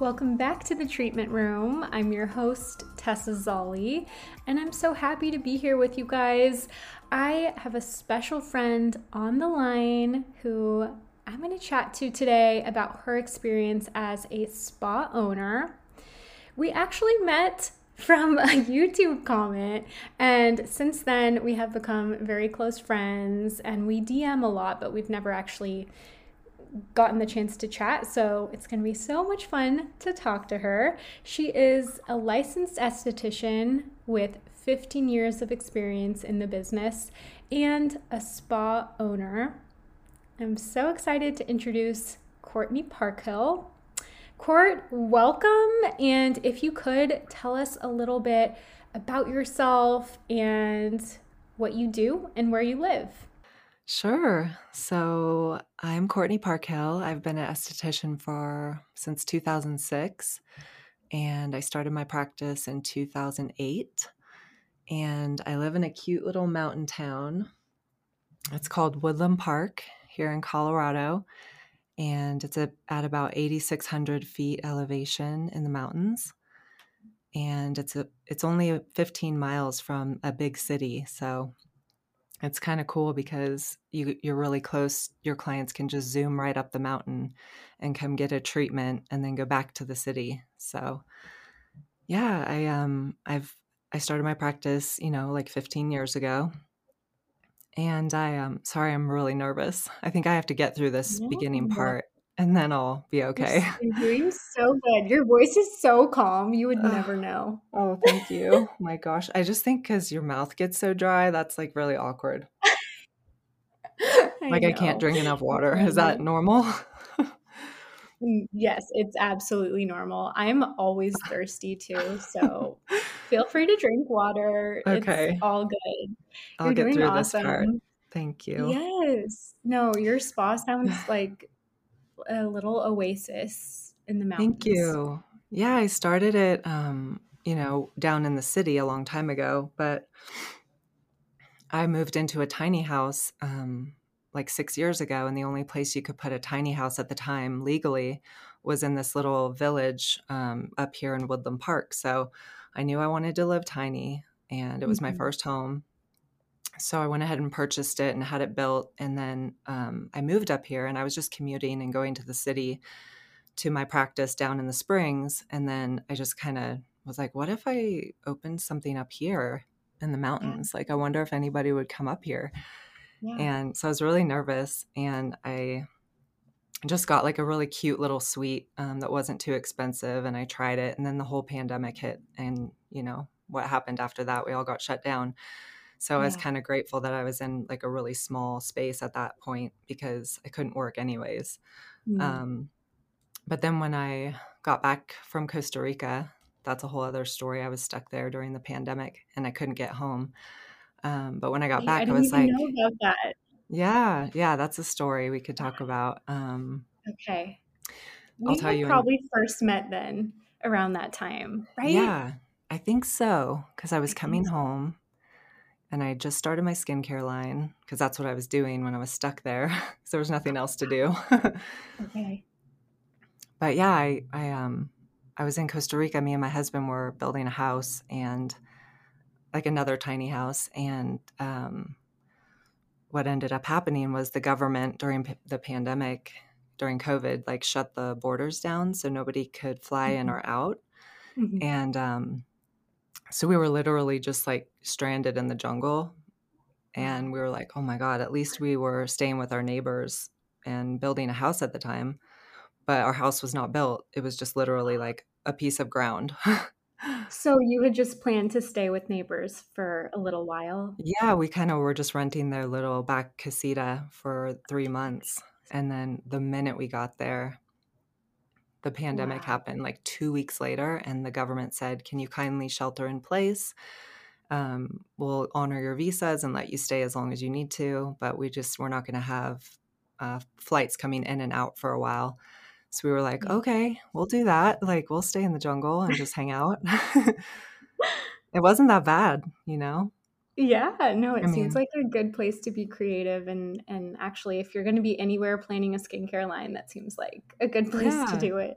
Welcome back to the treatment room. I'm your host, Tessa Zolli, and I'm so happy to be here with you guys. I have a special friend on the line who I'm going to chat to today about her experience as a spa owner. We actually met from a YouTube comment, and since then we have become very close friends and we DM a lot, but we've never actually gotten the chance to chat, so it's going to be so much fun to talk to her. She is a licensed esthetician with 15 years of experience in the business and a spa owner. I'm so excited to introduce Courtney Parkhill. Court, welcome. And if you could tell us a little bit about yourself and what you do and where you live. Sure. So I'm Courtney Parkhill. I've been an esthetician for since 2006, and I started my practice in 2008. And I live in a cute little mountain town. It's called Woodland Park here in Colorado, and it's a, at about 8,600 feet elevation in the mountains. And it's a it's only 15 miles from a big city, so it's kind of cool because you you're really close your clients can just zoom right up the mountain and come get a treatment and then go back to the city. So yeah i um i've i started my practice you know like 15 years ago. And i um sorry i'm really nervous. I think i have to get through this no. beginning part and then I'll be okay. You're doing so good. Your voice is so calm. You would never know. Oh, thank you. my gosh. I just think because your mouth gets so dry, that's like really awkward. I like know. I can't drink enough water. Is that normal? Mm, yes, it's absolutely normal. I'm always thirsty too. So feel free to drink water. Okay. It's all good. I'll You're get through awesome. this part. Thank you. Yes. No, your spa sounds like a little oasis in the mountains. Thank you. Yeah, I started it, um, you know, down in the city a long time ago, but I moved into a tiny house um, like six years ago, and the only place you could put a tiny house at the time legally was in this little village um, up here in Woodland Park. So I knew I wanted to live tiny, and it was mm-hmm. my first home so I went ahead and purchased it and had it built. And then um, I moved up here and I was just commuting and going to the city to my practice down in the Springs. And then I just kind of was like, what if I opened something up here in the mountains? Like, I wonder if anybody would come up here. Yeah. And so I was really nervous. And I just got like a really cute little suite um, that wasn't too expensive. And I tried it. And then the whole pandemic hit. And, you know, what happened after that? We all got shut down. So yeah. I was kind of grateful that I was in like a really small space at that point because I couldn't work anyways. Mm. Um, but then when I got back from Costa Rica, that's a whole other story. I was stuck there during the pandemic and I couldn't get home. Um, but when I got back, I, I was like, Yeah, yeah, that's a story we could talk about. Um, okay. We I'll tell you. Probably in- first met then around that time, right? Yeah, I think so. Because I was I coming so. home and I just started my skincare line because that's what I was doing when I was stuck there. so there was nothing else to do. okay. But yeah, I, I um I was in Costa Rica. Me and my husband were building a house and like another tiny house, and um, what ended up happening was the government during p- the pandemic, during COVID, like shut the borders down, so nobody could fly mm-hmm. in or out, mm-hmm. and um, so we were literally just like stranded in the jungle mm. and we were like oh my god at least we were staying with our neighbors and building a house at the time. But our house was not built. It was just literally like a piece of ground. So you had just planned to stay with neighbors for a little while? Yeah we kind of were just renting their little back casita for three months and then the minute we got there the pandemic wow. happened like two weeks later, and the government said, Can you kindly shelter in place? Um, we'll honor your visas and let you stay as long as you need to, but we just, we're not going to have uh, flights coming in and out for a while. So we were like, mm. okay, we'll do that. Like, we'll stay in the jungle and just hang out. it wasn't that bad, you know? Yeah, no, it I seems mean, like a good place to be creative and and actually if you're going to be anywhere planning a skincare line, that seems like a good place yeah. to do it.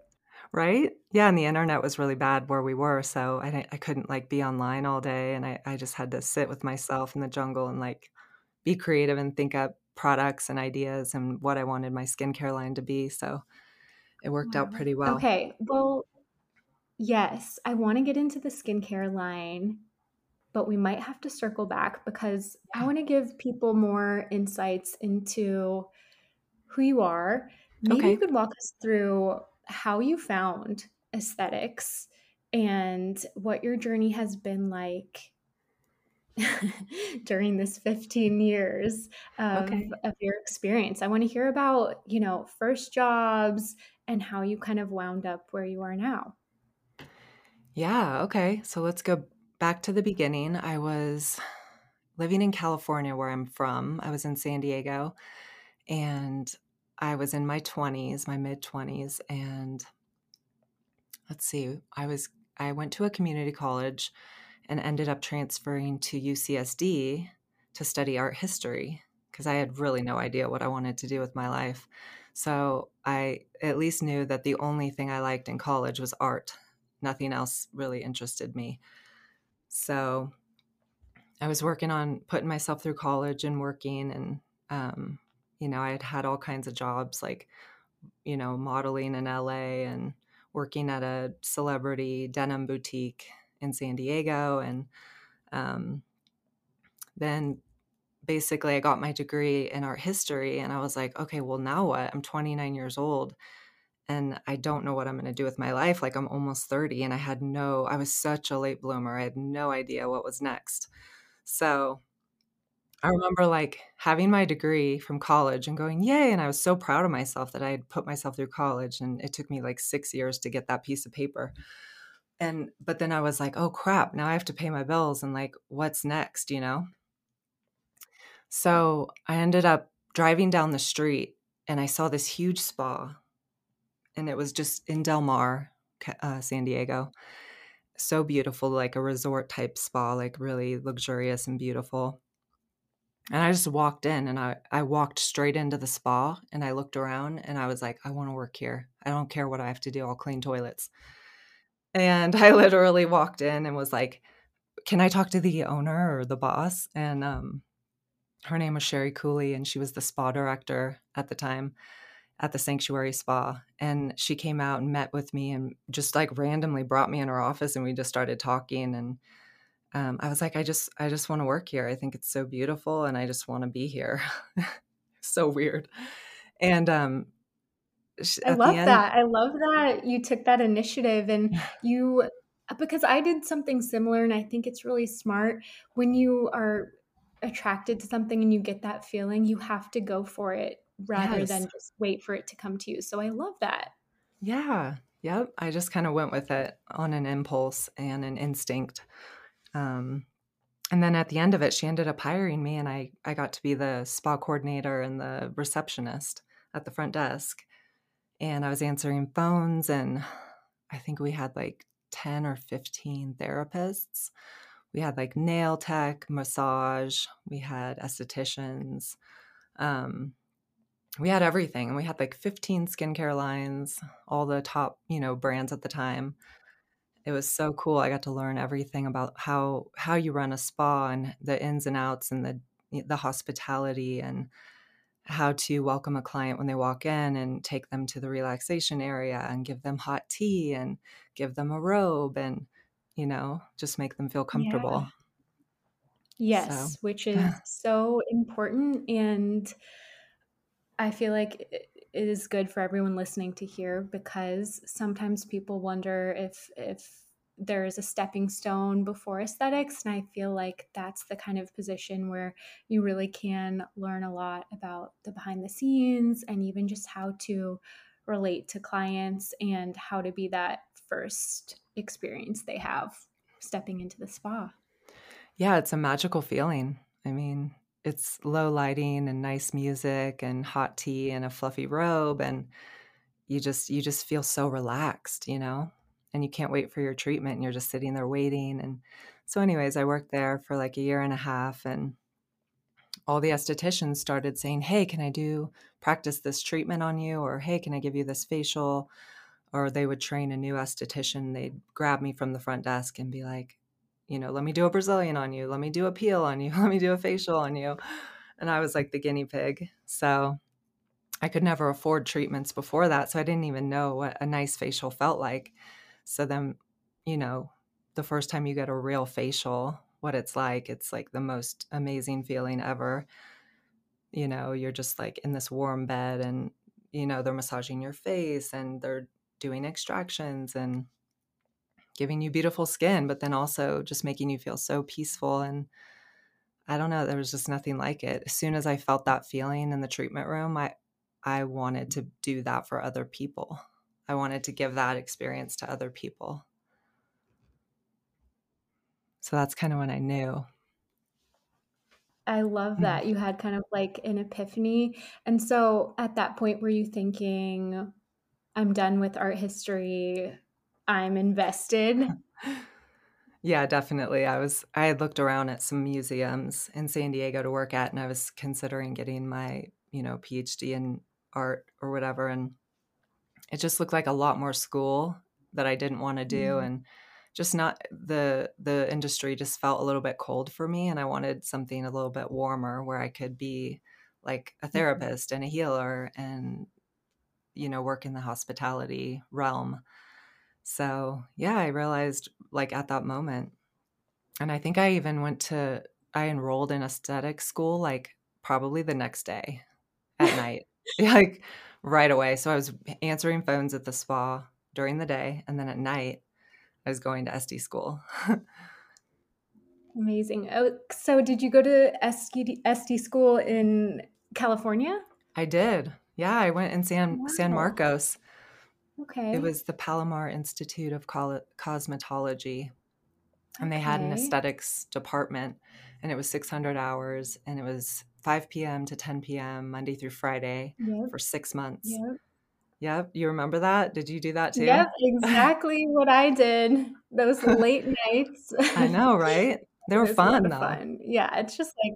right? Yeah, and the internet was really bad where we were, so I I couldn't like be online all day, and I I just had to sit with myself in the jungle and like be creative and think up products and ideas and what I wanted my skincare line to be. So it worked wow. out pretty well. Okay, well, yes, I want to get into the skincare line, but we might have to circle back because I want to give people more insights into who you are. Maybe okay. you could walk us through how you found aesthetics and what your journey has been like during this 15 years of, okay. of your experience. I want to hear about, you know, first jobs and how you kind of wound up where you are now. Yeah, okay. So let's go back to the beginning. I was living in California where I'm from. I was in San Diego and I was in my 20s, my mid 20s and let's see, I was I went to a community college and ended up transferring to UCSD to study art history because I had really no idea what I wanted to do with my life. So I at least knew that the only thing I liked in college was art. Nothing else really interested me. So I was working on putting myself through college and working, and um, you know, I had had all kinds of jobs like, you know, modeling in LA and working at a celebrity denim boutique in San Diego. And um, then basically I got my degree in art history and I was like, okay, well, now what? I'm 29 years old and I don't know what I'm going to do with my life. Like I'm almost 30 and I had no, I was such a late bloomer. I had no idea what was next. So I remember like having my degree from college and going, yay. And I was so proud of myself that I had put myself through college. And it took me like six years to get that piece of paper and but then i was like oh crap now i have to pay my bills and like what's next you know so i ended up driving down the street and i saw this huge spa and it was just in del mar uh, san diego. So beautiful like a resort type spa like really luxurious and beautiful. And i just walked in and i i walked straight into the spa and i looked around and i was like i want to work here. I don't care what i have to do i'll clean toilets. And I literally walked in and was like, Can I talk to the owner or the boss? And um, her name was Sherry Cooley, and she was the spa director at the time at the Sanctuary Spa. And she came out and met with me and just like randomly brought me in her office and we just started talking. And um, I was like, I just, I just want to work here. I think it's so beautiful and I just want to be here. so weird. And um, I love that. I love that you took that initiative and you because I did something similar and I think it's really smart when you are attracted to something and you get that feeling, you have to go for it rather yes. than just wait for it to come to you. So I love that. Yeah. Yep. I just kind of went with it on an impulse and an instinct. Um, and then at the end of it, she ended up hiring me, and I I got to be the spa coordinator and the receptionist at the front desk and I was answering phones, and I think we had like 10 or 15 therapists. We had like nail tech, massage, we had estheticians. Um, we had everything and we had like 15 skincare lines all the top you know brands at the time it was so cool i got to learn everything about how how you run a spa and the ins and outs and the the hospitality and how to welcome a client when they walk in and take them to the relaxation area and give them hot tea and give them a robe and you know just make them feel comfortable yeah. yes so. which is so important and i feel like it is good for everyone listening to hear because sometimes people wonder if if there's a stepping stone before aesthetics. And I feel like that's the kind of position where you really can learn a lot about the behind the scenes and even just how to relate to clients and how to be that first experience they have stepping into the spa. Yeah, it's a magical feeling. I mean, it's low lighting and nice music and hot tea and a fluffy robe and you just you just feel so relaxed, you know? and you can't wait for your treatment and you're just sitting there waiting and so anyways i worked there for like a year and a half and all the estheticians started saying hey can i do practice this treatment on you or hey can i give you this facial or they would train a new esthetician. They'd grab me from the front desk and be like, you know, let me do a Brazilian on you, let me do a peel on you, let me do a facial on you. And I was like the guinea pig. So I could never afford treatments before that. So I didn't even know what a nice facial felt like. So then, you know, the first time you get a real facial, what it's like, it's like the most amazing feeling ever. You know, you're just like in this warm bed and, you know, they're massaging your face and they're doing extractions and giving you beautiful skin, but then also just making you feel so peaceful. And I don't know, there was just nothing like it. As soon as I felt that feeling in the treatment room, I, I wanted to do that for other people. I wanted to give that experience to other people. So that's kind of when I knew. I love hmm. that you had kind of like an epiphany. And so at that point, were you thinking, I'm done with art history? I'm invested? yeah, definitely. I was, I had looked around at some museums in San Diego to work at, and I was considering getting my, you know, PhD in art or whatever. And it just looked like a lot more school that I didn't want to do. Mm. And just not the the industry just felt a little bit cold for me and I wanted something a little bit warmer where I could be like a mm-hmm. therapist and a healer and you know work in the hospitality realm. So, yeah, I realized like at that moment and I think I even went to I enrolled in aesthetic school like probably the next day at night. like right away. So I was answering phones at the spa during the day and then at night I was going to SD school. Amazing. Oh, so did you go to SD, SD school in California? I did. Yeah, I went in San wow. San Marcos. Okay. It was the Palomar Institute of Cosmetology. And they had an aesthetics department and it was 600 hours and it was 5 p.m. to 10 p.m. Monday through Friday yep. for 6 months. Yep. Yep. You remember that? Did you do that too? Yep, exactly what I did. Those late nights. I know, right? They were fun though. Fun. Yeah, it's just like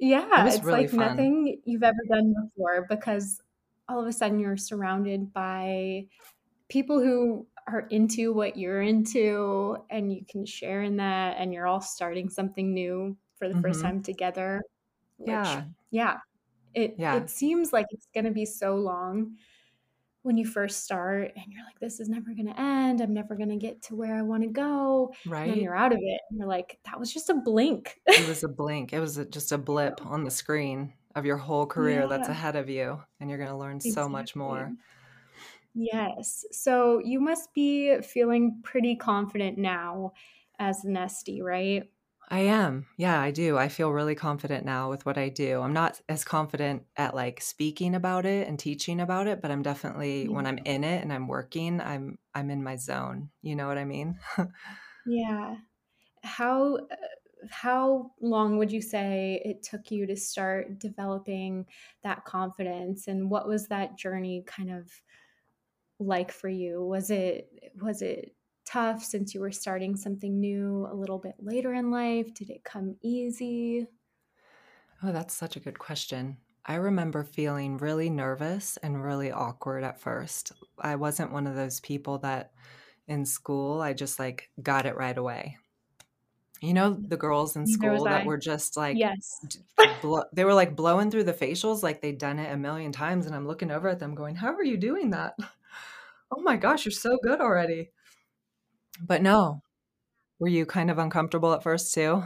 yeah, it it's really like fun. nothing you've ever done before because all of a sudden you're surrounded by people who are into what you're into and you can share in that and you're all starting something new for the mm-hmm. first time together. Which, yeah. Yeah. It yeah. it seems like it's going to be so long when you first start and you're like, this is never going to end. I'm never going to get to where I want to go. Right. And you're out of it. And you're like, that was just a blink. it was a blink. It was just a blip on the screen of your whole career yeah. that's ahead of you. And you're going to learn exactly. so much more. Yes. So you must be feeling pretty confident now as an SD, right? I am. Yeah, I do. I feel really confident now with what I do. I'm not as confident at like speaking about it and teaching about it, but I'm definitely when I'm in it and I'm working, I'm I'm in my zone. You know what I mean? yeah. How uh, how long would you say it took you to start developing that confidence and what was that journey kind of like for you? Was it was it tough since you were starting something new a little bit later in life? Did it come easy? Oh, that's such a good question. I remember feeling really nervous and really awkward at first. I wasn't one of those people that in school I just like got it right away. You know, the girls in school that were just like, yes, they were like blowing through the facials like they'd done it a million times. And I'm looking over at them going, How are you doing that? Oh my gosh, you're so good already. But no. Were you kind of uncomfortable at first too?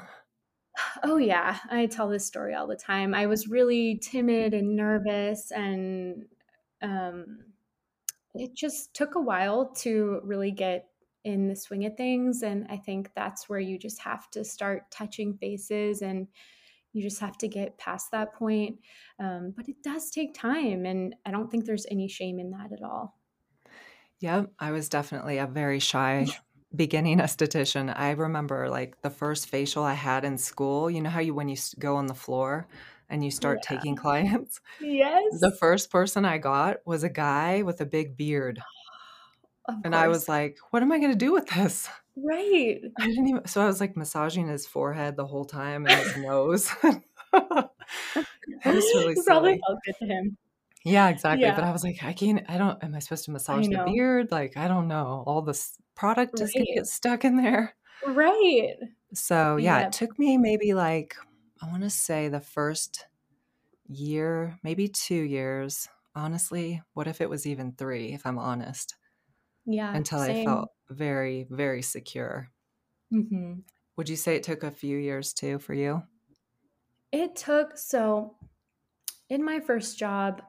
Oh, yeah. I tell this story all the time. I was really timid and nervous, and um, it just took a while to really get in the swing of things. And I think that's where you just have to start touching faces and you just have to get past that point. Um, but it does take time. And I don't think there's any shame in that at all. Yeah, I was definitely a very shy beginning esthetician, I remember like the first facial I had in school. You know how you when you go on the floor and you start yeah. taking clients? Yes. The first person I got was a guy with a big beard. And I was like, what am I going to do with this? Right. I didn't even so I was like massaging his forehead the whole time and his nose. it was really probably felt good to him. Yeah, exactly. Yeah. But I was like, I can't, I don't, am I supposed to massage the beard? Like, I don't know. All this product right. just gonna get stuck in there. Right. So yeah, yep. it took me maybe like, I want to say the first year, maybe two years. Honestly, what if it was even three, if I'm honest? Yeah. Until same. I felt very, very secure. Mm-hmm. Would you say it took a few years too for you? It took, so in my first job,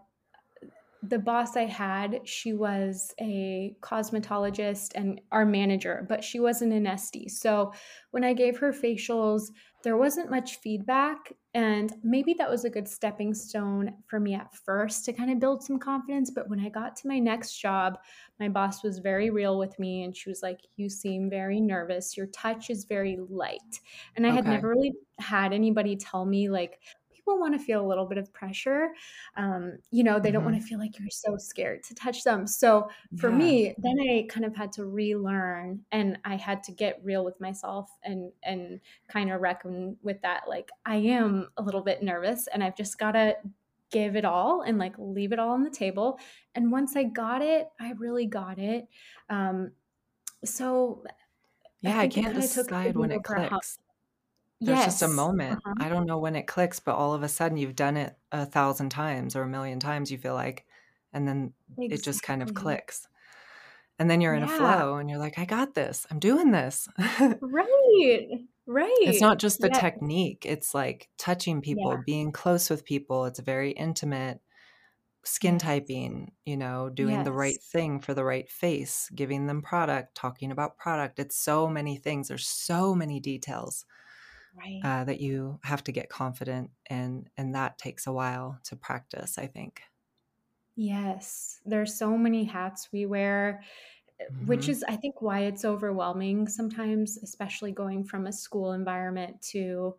the boss I had, she was a cosmetologist and our manager, but she wasn't an Estee. So when I gave her facials, there wasn't much feedback. And maybe that was a good stepping stone for me at first to kind of build some confidence. But when I got to my next job, my boss was very real with me and she was like, You seem very nervous. Your touch is very light. And I okay. had never really had anybody tell me, like, people want to feel a little bit of pressure. Um, you know, they mm-hmm. don't want to feel like you're so scared to touch them. So for yeah. me, then I kind of had to relearn and I had to get real with myself and and kind of reckon with that. Like I am a little bit nervous and I've just gotta give it all and like leave it all on the table. And once I got it, I really got it. Um, so yeah, I, I can't decide when it clicks. There's just a moment. Uh-huh. I don't know when it clicks, but all of a sudden you've done it a thousand times or a million times, you feel like, and then it just kind of clicks. And then you're in yeah. a flow and you're like, I got this. I'm doing this. right. Right. It's not just the yeah. technique, it's like touching people, yeah. being close with people. It's very intimate. Skin yes. typing, you know, doing the right thing for the right face, giving them product, talking about product. It's so many things. There's so many details right. uh, that you have to get confident and and that takes a while to practice i think yes there's so many hats we wear eh, mm-hmm. which is i think why it's overwhelming sometimes especially going from a school environment to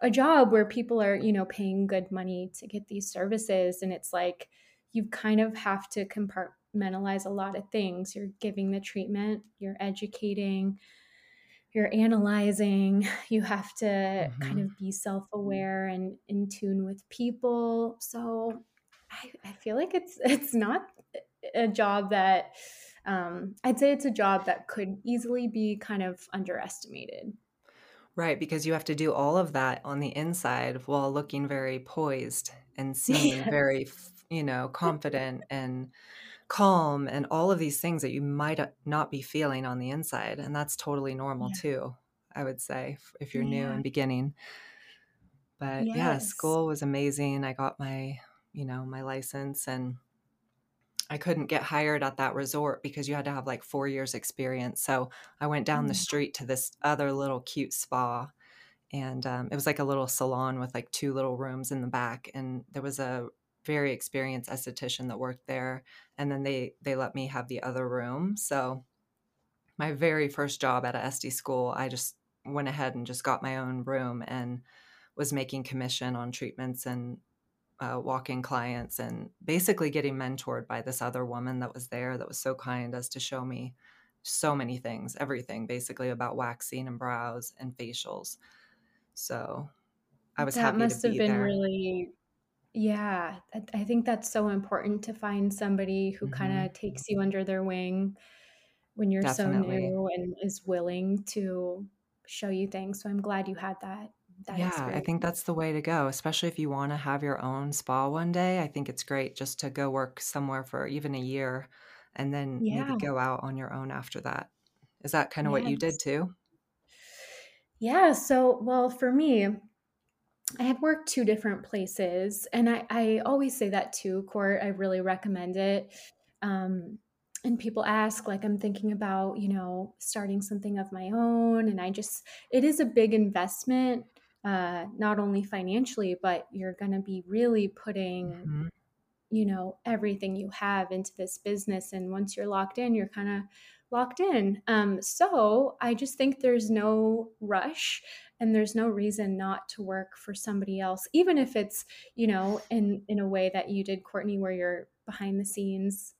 a job where people are you know paying good money to get these services and it's like you kind of have to compartmentalize a lot of things you're giving the treatment you're educating you're analyzing you have to mm-hmm. kind of be self-aware and in tune with people so I, I, feel like it's it's not a job that um, i'd say it's a job that could easily be kind of underestimated right because you have to do all of that on the inside while looking very poised and seeming yes. very you know confident and calm and all of these things that you might uh, not be feeling on the inside and that's totally normal yeah. too i would say if you're yeah. new and beginning but yes. yeah school was amazing i got my you know my license and i couldn't get hired at that resort because you had to have like four years experience so i went down the mm. street to this other little cute spa and um, it was like a little salon with like two little rooms in the back and there was a very experienced esthetician that worked there and then they they let me have the other room so my very first job at a Estee school i just went ahead and just got my own room and was making commission on treatments and uh, walk-in clients and basically getting mentored by this other woman that was there that was so kind as to show me so many things everything basically about waxing and brows and facials so i was that happy must to have been there. really yeah, I think that's so important to find somebody who kind Mhm. of takes you under their wing when you're so new and is willing to show you things. So I'm glad you had that that Yeah, I think that's the way to go, especially if you want to have your own spa one day. I think it's great just to go work somewhere for even a year and then maybe go out on your own after that. Is that kind of what you did too? Yeah. So, well, for me, I have worked two different places, and I, I always say that too, Court. I really recommend it. Um, and people ask, like, I'm thinking about, you know, starting something of my own. And I just, it is a big investment, uh, not only financially, but you're going to be really putting, mm-hmm. you know, everything you have into this business. And once you're locked in, you're kind of locked in. Um, so I just think there's no rush and there's no reason not to work for somebody else even if it's you know in in a way that you did courtney where you're behind the scenes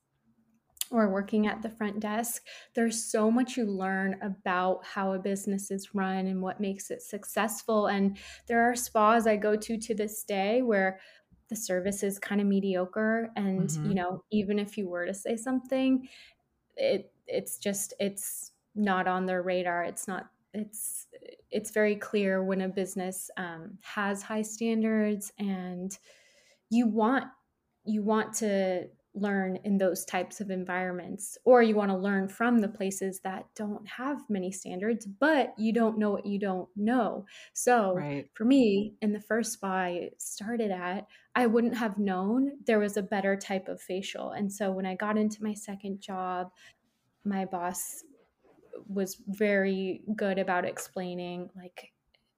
or working at the front desk. There's so much you learn about how a business is run and what makes it successful. And there are spas i go to to this day where the service is kind of mediocre. And Mm-hmm. you know even if you were to say something it it's just it's not on their radar. It's not it's it's very clear when a business um, has high standards and you want you want to learn in those types of environments or you want to learn from the places that don't have many standards but you don't know what you don't know so Right. for me in the first spa i started at i wouldn't have known there was a better type of facial and so when i got into my second job my boss was very good about explaining like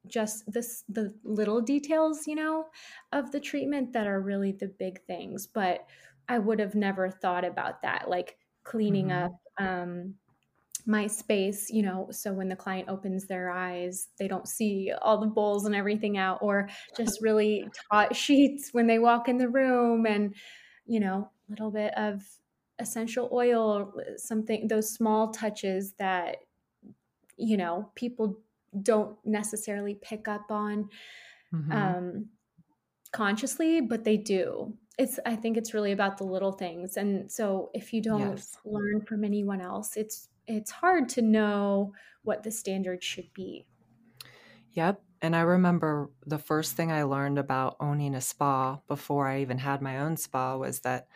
just this the little details you know of the treatment that are really the big things but i would have never thought about that like cleaning Mm-hmm. up um my space you know so when the client opens their eyes they don't see all the bowls and everything out or just really taut sheets when they walk in the room and you know a little bit of essential oil something those small touches that you know people don't necessarily pick up on Mm-hmm. um, consciously, but they do. It's I think it's really about the little things, and so if you don't Yes. learn from anyone else, it's it's hard to know what the standard should be. Yep. And I remember the first thing I learned about owning a spa before I even had my own spa was that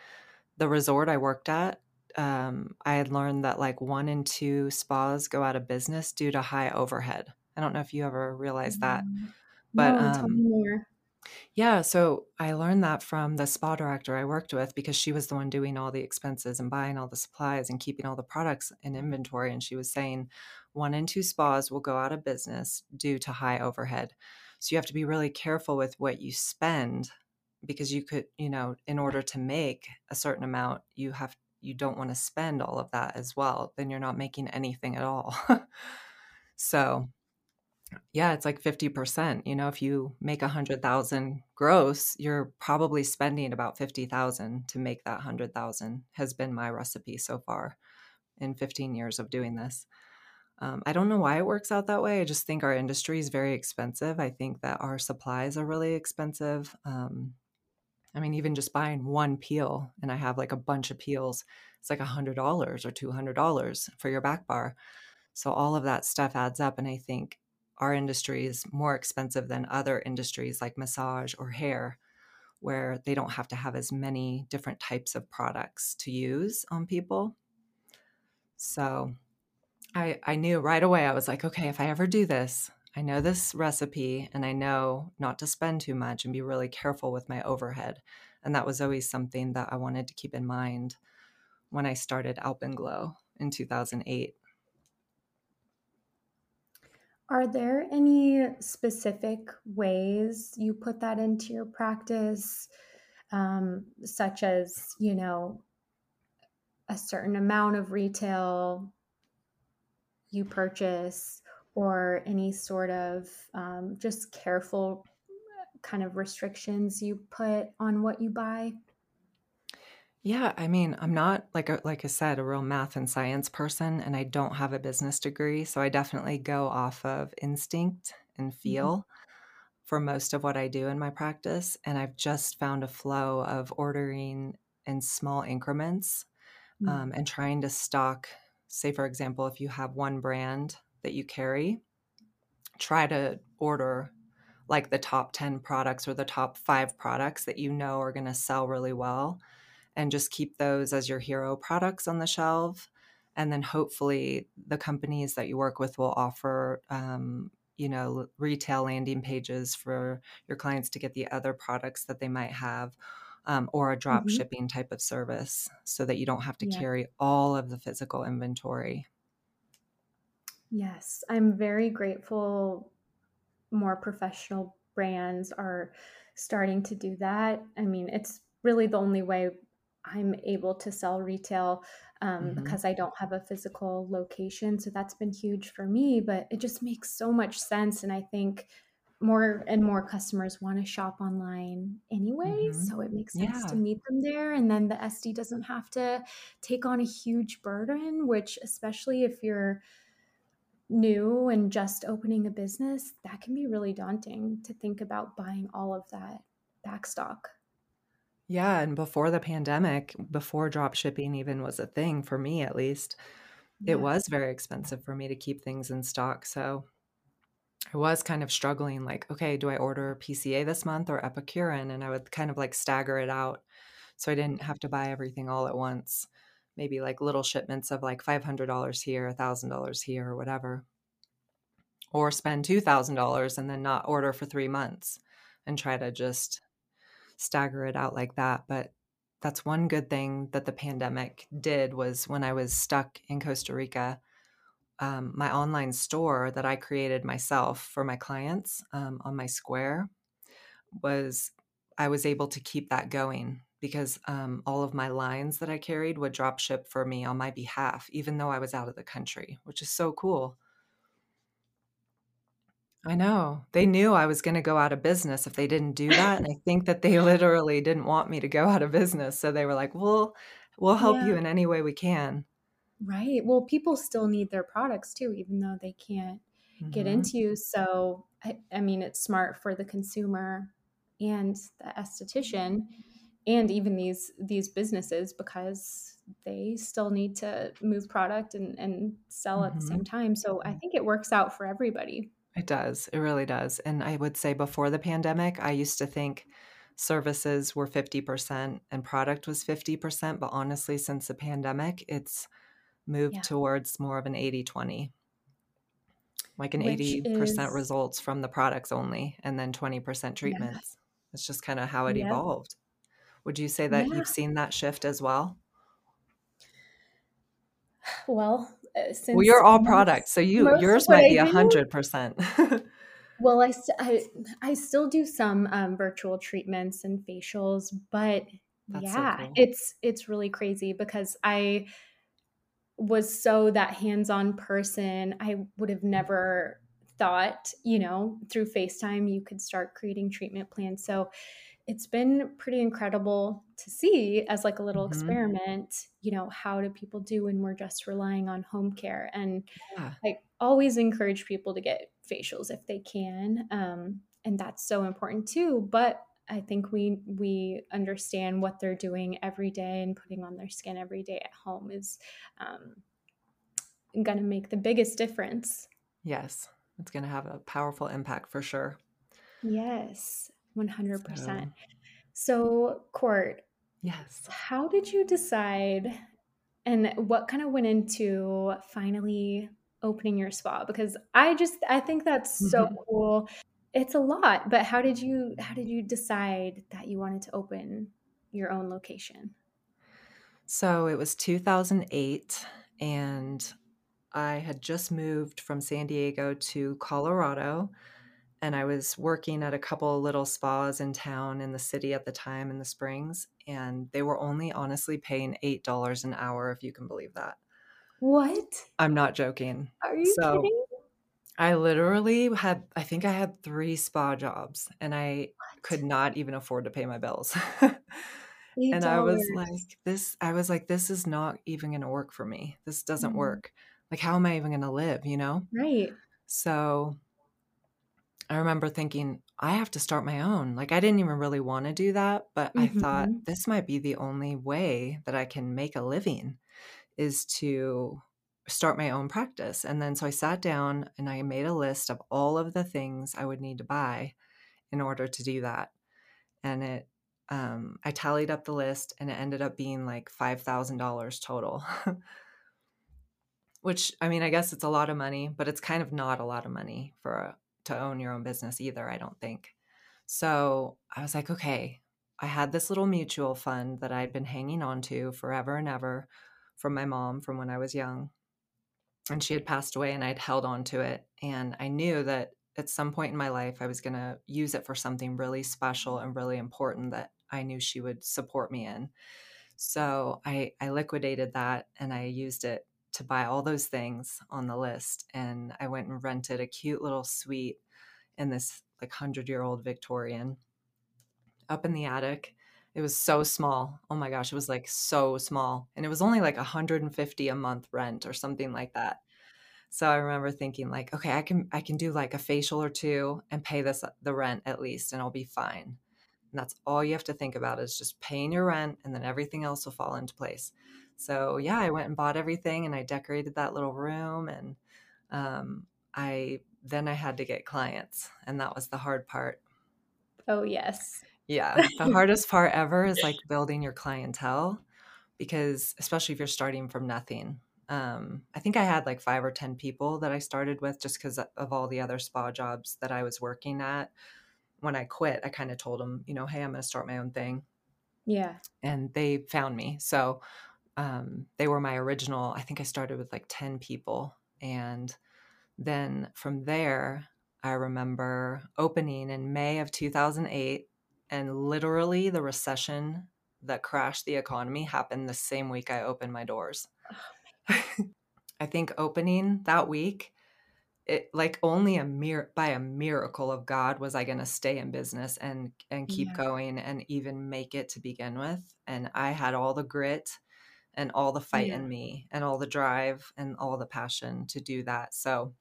the resort I worked at, um, I had learned that like one in two spas go out of business due to high overhead. I don't know if you ever realized that, but no, um, yeah, so I learned that from the spa director I worked with because she was the one doing all the expenses and buying all the supplies and keeping all the products in inventory. And she was saying one in two spas will go out of business due to high overhead. So you have to be really careful with what you spend because you could, you know, in order to make a certain amount, you have you don't want to spend all of that as well. Then you're not making anything at all. so yeah, it's like 50%. You know, if you make a hundred thousand gross, you're probably spending about 50,000 to make that hundred thousand has been my recipe so far in 15 years of doing this. Um, I don't know why it works out that way. I just think our industry is very expensive. I think that our supplies are really expensive. Um, I mean, even just buying one peel, and I have like a bunch of peels, it's like a hundred dollars or two hundred dollars for your back bar. So all of that stuff adds up, and I think our industry is more expensive than other industries like massage or hair, where they don't have to have as many different types of products to use on people. So I, I knew right away, I was like, okay, if I ever do this, I know this recipe and I know not to spend too much and be really careful with my overhead. And that was always something that I wanted to keep in mind when I started Alpenglow in 2008. Are there any specific ways you put that into your practice, um, such as, you know, a certain amount of retail you purchase or any sort of um, just careful kind of restrictions you put on what you buy? Yeah, I mean, I'm not like a, like I said, a real math and science person, and I don't have a business degree, so I definitely go off of instinct and Mhm. feel for most of what I do in my practice. And I've just found a flow of ordering in small increments Mm. um, and trying to stock. Say, for example, if you have one brand that you carry, try to order like the top 10 products or the top five products that you know are going to sell really well and just keep those as your hero products on the shelf and then hopefully the companies that you work with will offer um, you know retail landing pages for your clients to get the other products that they might have um, or a drop Mhm. shipping type of service so that you don't have to Yeah. carry all of the physical inventory Yes, I'm very grateful more professional brands are starting to do that. I mean, it's really the only way I'm able to sell retail um, Mhm. because I don't have a physical location. So that's been huge for me, but it just makes so much sense. And I think more and more customers want to shop online anyway. Mhm. So it makes sense to meet them there. And then the SD doesn't have to take on a huge burden, which, especially if you're new and just opening a business, that can be really daunting to think about buying all of that back stock. Yeah, and before the pandemic, before drop shipping even was a thing for me at least, it was very expensive for me to keep things in stock. So I was kind of struggling like, okay, do I order PCA this month or Epicuren? And I would kind of like stagger it out so I didn't have to buy everything all at once. Maybe like little shipments of like $500 here, $1,000 here, or whatever. Or spend $2,000 and then not order for three months and try to just stagger it out like that. But that's one good thing that the pandemic did was when I was stuck in Costa Rica, um, my online store that I created myself for my clients um, on my Square was I was able to keep that going because um, all of my lines that I carried would drop ship for me on my behalf, even though I was out of the country, which is so cool. I know. They knew I was going to go out of business if they didn't do that. And I think that they literally didn't want me to go out of business. So they were like, well, we'll help Yeah. you in any way we can. Right. Well, people still need their products too, even though they can't get Mhm. into you. So, I, I mean, it's smart for the consumer and the esthetician and even these these businesses because they still need to move product and, and sell at the same mm-hmm. time. So I think it works out for everybody. It does. It really does. And I would say before the pandemic, I used to think services were 50% and product was 50%. But honestly, since the pandemic, it's moved Yeah. towards more of an 80 20, like an Which 80% is results from the products only, and then 20% yeah. treatments. It's just kind of how it Yep. evolved. Would you say that Yeah. you've seen that shift as well? Well, uh, Well, since you're all products, so you yours might I be a hundred percent. Well, I, I, I still do some um, virtual treatments and facials, but That's so yeah, cool. it's it's really crazy because I was so that hands-on person. I would have never thought, you know, through FaceTime you could start creating treatment plans. So it's been pretty incredible to see as like a little hmm experiment, you know, how do people do when we're just relying on home care? And Yeah. I always encourage people to get facials if they can, um, and that's so important too. But I think we we understand what they're doing every day and putting on their skin every day at home is um, going to make the biggest difference. Yes. It's going to have a powerful impact for sure. Yes, one hundred So, percent. So, Court, yes. how did you decide, and what kind of went into finally opening your spa? Because I just I think that's so hmm cool. It's a lot, but how did you how did you decide that you wanted to open your own location? So it was 2008, and I had just moved from San Diego to Colorado, and I was working at a couple of little spas in town in the city at the time in the Springs, and they were only honestly paying $8 an hour, if you can believe that. What? I'm not joking. Are you So kidding? I literally had, I think I had three spa jobs, and I could not even afford to pay my bills. Eight And I was like, this, I was like, this is not even going to work for me. This doesn't Mhm. work. Like, how am I even going to live, you know? Right. So I remember thinking, I have to start my own. Like, I didn't even really want to do that, but I thought hmm this might be the only way that I can make a living is to start my own practice. And then so I sat down and I made a list of all of the things I would need to buy in order to do that. And it, um, I tallied up the list and it ended up being like $5,000 total, which I mean, I guess it's a lot of money, but it's kind of not a lot of money for a, to own your own business either, I don't think. So I was like, okay, I had this little mutual fund that I'd been hanging on to forever and ever from my mom from when I was young. And she had passed away and I'd held on to it. And I knew that at some point in my life, I was going to use it for something really special and really important that I knew she would support me in. So I, I liquidated that and I used it to buy all those things on the list. And I went and rented a cute little suite in this like 100 year old Victorian up in the attic. It was so small. Oh my gosh, it was like so small. And it was only like 150 a month rent or something like that. So I remember thinking like, okay, I can I can do like a facial or two and pay this the rent at least and I'll be fine. And that's all you have to think about is just paying your rent and then everything else will fall into place. So yeah, I went and bought everything and I decorated that little room and um, I then I had to get clients and that was the hard part. Oh yes. Yeah. The hardest part ever is like building your clientele because especially if you're starting from nothing. Um, I think I had like five or 10 people that I started with just because of all the other spa jobs that I was working at. When I quit, I kind of told them, you know, hey, I'm going to start my own thing. Yeah. And they found me. So um, they were my original, I think I started with like 10 people. And then from there, I remember opening in May of 2008, and literally the recession that crashed the economy happened the same week I opened my doors. Oh my I think opening that week, it like only a mir- by a miracle of God was I going to stay in business and and keep yeah. going and even make it to begin with. And I had all the grit and all the fight yeah. in me and all the drive and all the passion to do that. So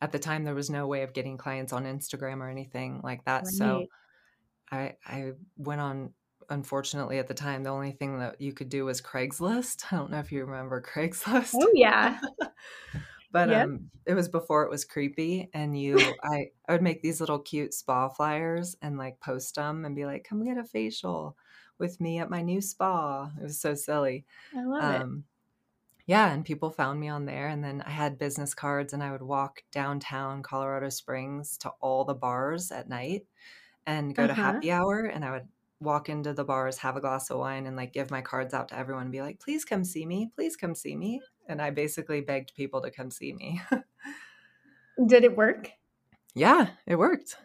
at the time there was no way of getting clients on Instagram or anything like that. Right. So I I went on unfortunately at the time the only thing that you could do was Craigslist. I don't know if you remember oh, Craigslist. Oh yeah. but yep. um it was before it was creepy and you I I would make these little cute spa flyers and like post them and be like come get a facial with me at my new spa. It was so silly. I love um, it. Yeah, and people found me on there and then I had business cards and I would walk downtown Colorado Springs to all the bars at night and go uh-huh. to happy hour and I would walk into the bars, have a glass of wine, and like give my cards out to everyone and be like, please come see me. Please come see me. And I basically begged people to come see me. did it work? Yeah, it worked.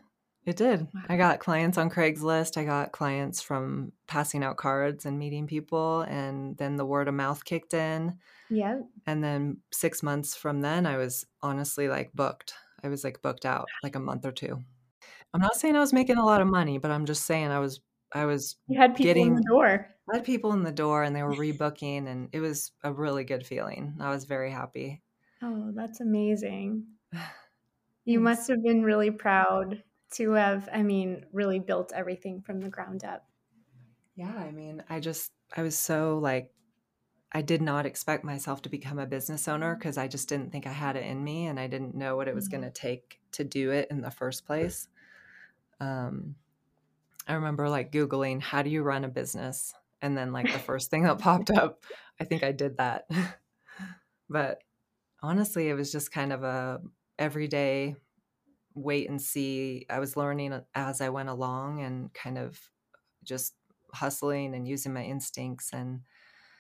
It did. I got clients on Craigslist. I got clients from passing out cards and meeting people. And then the word of mouth kicked in. Yeah. And then six months from then, I was honestly like booked. I was like booked out like a month or two. I'm not saying I was making a lot of money, but I'm just saying I was I was you had people getting, in the door. I had people in the door and they were rebooking and it was a really good feeling. I was very happy. Oh, that's amazing. You must have been really proud to have, I mean, really built everything from the ground up. Yeah, I mean, I just I was so like I did not expect myself to become a business owner because I just didn't think I had it in me and I didn't know what it was mm-hmm. going to take to do it in the first place. Um I remember like Googling, how do you run a business? And then like the first thing that popped up, I think I did that. but honestly, it was just kind of a everyday wait and see. I was learning as I went along and kind of just hustling and using my instincts and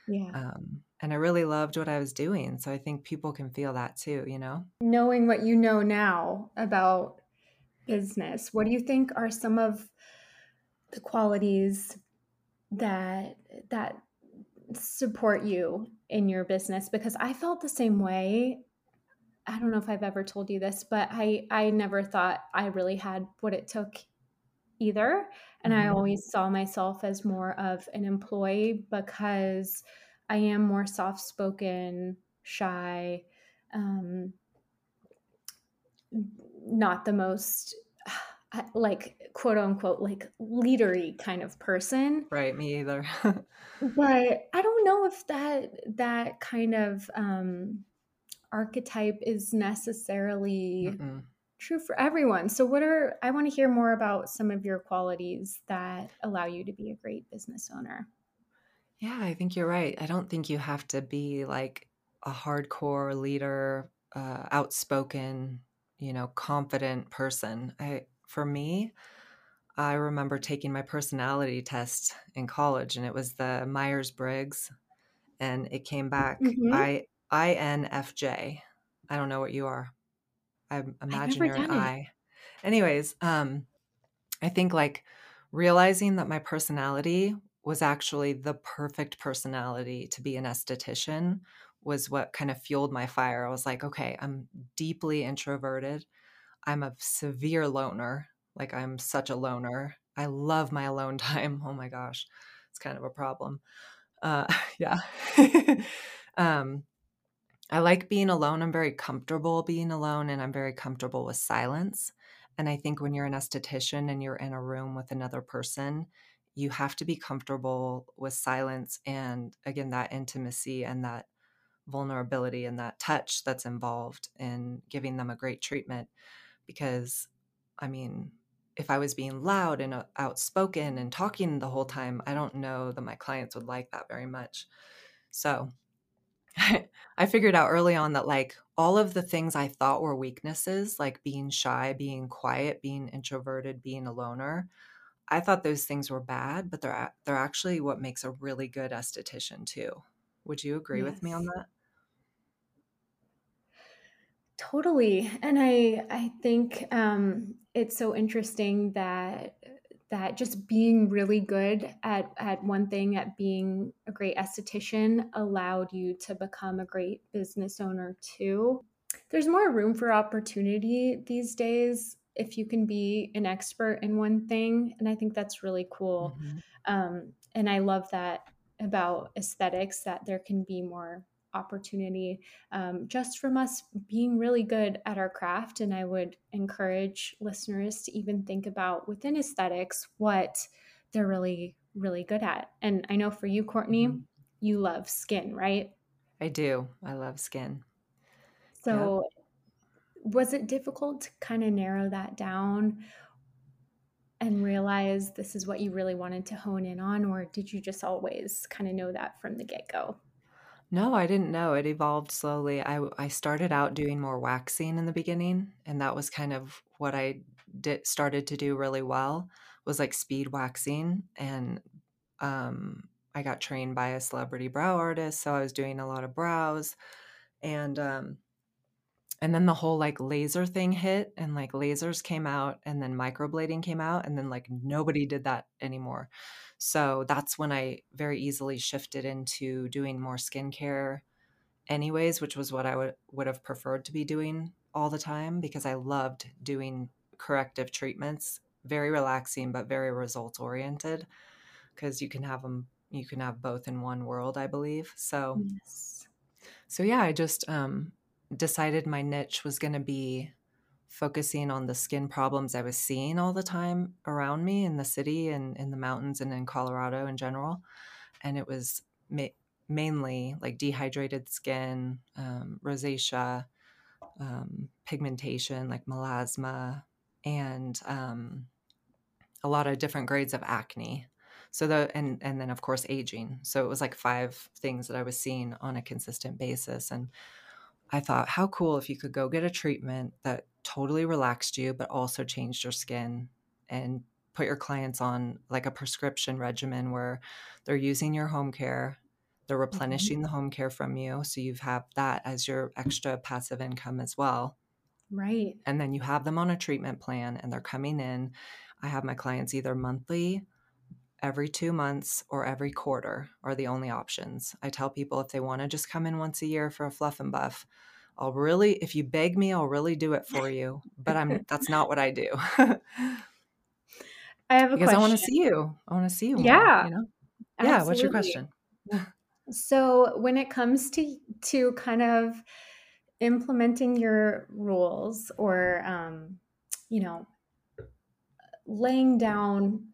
yeah. Um, and I really loved what I was doing. So I think people can feel that too, you know? Knowing what you know now about business, what do you think are some of the qualities that that support you in your business because I felt the same way. I don't know if I've ever told you this, but I I never thought I really had what it took either. And mm-hmm. I always saw myself as more of an employee because I am more soft spoken, shy, um, not the most like quote unquote like leadery kind of person. Right me either. But i don't know if that that kind of um archetype is necessarily Mm-mm. true for everyone. So what are i want to hear more about some of your qualities that allow you to be a great business owner. Yeah i think you're right. I don't think you have to be like a hardcore leader uh, outspoken you know confident person. I for me, I remember taking my personality test in college and it was the Myers Briggs and it came back mm-hmm. I INFJ. I don't know what you are. I imagine you're an I. Anyways, um I think like realizing that my personality was actually the perfect personality to be an esthetician was what kind of fueled my fire. I was like, okay, I'm deeply introverted. I'm a severe loner. Like I'm such a loner. I love my alone time. Oh my gosh, it's kind of a problem. Uh, yeah. um, I like being alone. I'm very comfortable being alone, and I'm very comfortable with silence. And I think when you're an esthetician and you're in a room with another person, you have to be comfortable with silence and, again, that intimacy and that vulnerability and that touch that's involved in giving them a great treatment. Because, I mean, if I was being loud and uh, outspoken and talking the whole time, I don't know that my clients would like that very much. So I figured out early on that like all of the things I thought were weaknesses, like being shy, being quiet, being introverted, being a loner, I thought those things were bad, but they're they're actually what makes a really good esthetician too. Would you agree yes. with me on that? Totally. And I I think um it's so interesting that that just being really good at at one thing at being a great esthetician allowed you to become a great business owner too there's more room for opportunity these days if you can be an expert in one thing and i think that's really cool mm-hmm. um, and i love that about aesthetics that there can be more opportunity um, just from us being really good at our craft. And I would encourage listeners to even think about within aesthetics what they're really, really good at. And I know for you, Courtney, mm-hmm. you love skin, right? I do. I love skin. So, yep. was it difficult to kind of narrow that down? and realize this is what you really wanted to hone in on, or did you just always kind of know that from the get go? No, I didn't know. It evolved slowly. I I started out doing more waxing in the beginning, and that was kind of what I did started to do really well was like speed waxing and um I got trained by a celebrity brow artist, so I was doing a lot of brows and um and then the whole like laser thing hit and like lasers came out and then microblading came out and then like nobody did that anymore. So that's when I very easily shifted into doing more skincare anyways, which was what I would would have preferred to be doing all the time because I loved doing corrective treatments, very relaxing but very results oriented because you can have them you can have both in one world, I believe. So yes. So yeah, I just um decided my niche was going to be focusing on the skin problems I was seeing all the time around me in the city and in the mountains and in Colorado in general. And it was ma- mainly like dehydrated skin, um, rosacea, um, pigmentation, like melasma, and um, a lot of different grades of acne. So the and and then of course aging. So it was like five things that I was seeing on a consistent basis and I thought, how cool if you could go get a treatment that totally relaxed you, but also changed your skin and put your clients on like a prescription regimen where they're using your home care, they're mm-hmm. replenishing mm-hmm. the home care from you. So you have that as your extra passive income as well. Right. And then you have them on a treatment plan and they're coming in. I have my clients either monthly, every two months, or every quarter are the only options. I tell people if they want to just come in once a year for a fluff and buff, I'll really, if you beg me, I'll really do it for you. But I'm that's not what I do. I have a because question. I want to see you. I want to see you. Yeah. More, you know. Absolutely. Yeah. What's your question? so when it comes to to kind of implementing your rules or um, you know laying down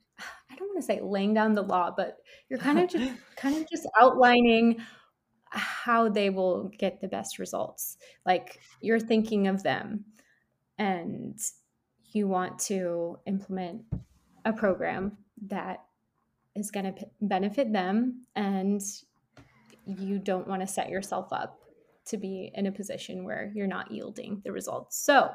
I don't want to say laying down the law, but you're kind of just kind of just outlining how they will get the best results. Like you're thinking of them and you want to implement a program that is going to p- benefit them and you don't want to set yourself up to be in a position where you're not yielding the results. So,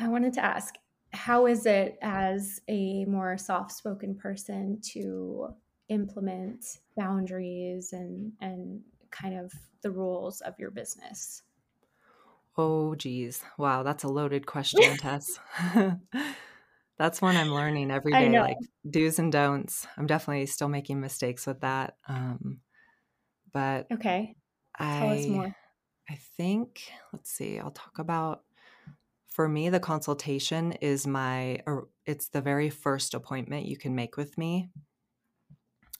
I wanted to ask how is it as a more soft spoken person to implement boundaries and and kind of the rules of your business? Oh, geez. Wow, that's a loaded question, Tess. that's one I'm learning every day, like do's and don'ts. I'm definitely still making mistakes with that. Um, but okay, tell I, us more. I think, let's see, I'll talk about for me the consultation is my it's the very first appointment you can make with me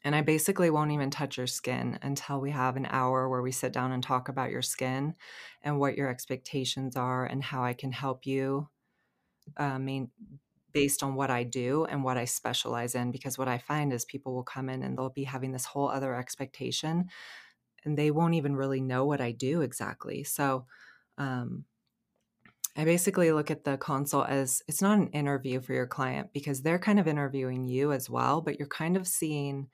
and I basically won't even touch your skin until we have an hour where we sit down and talk about your skin and what your expectations are and how I can help you uh, main based on what I do and what I specialize in. Because what I find is people will come in and they'll be having this whole other expectation and they won't even really know what I do exactly. So, um, I basically look at the consult as it's not an interview for your client because they're kind of interviewing you as well, but you're kind of seeing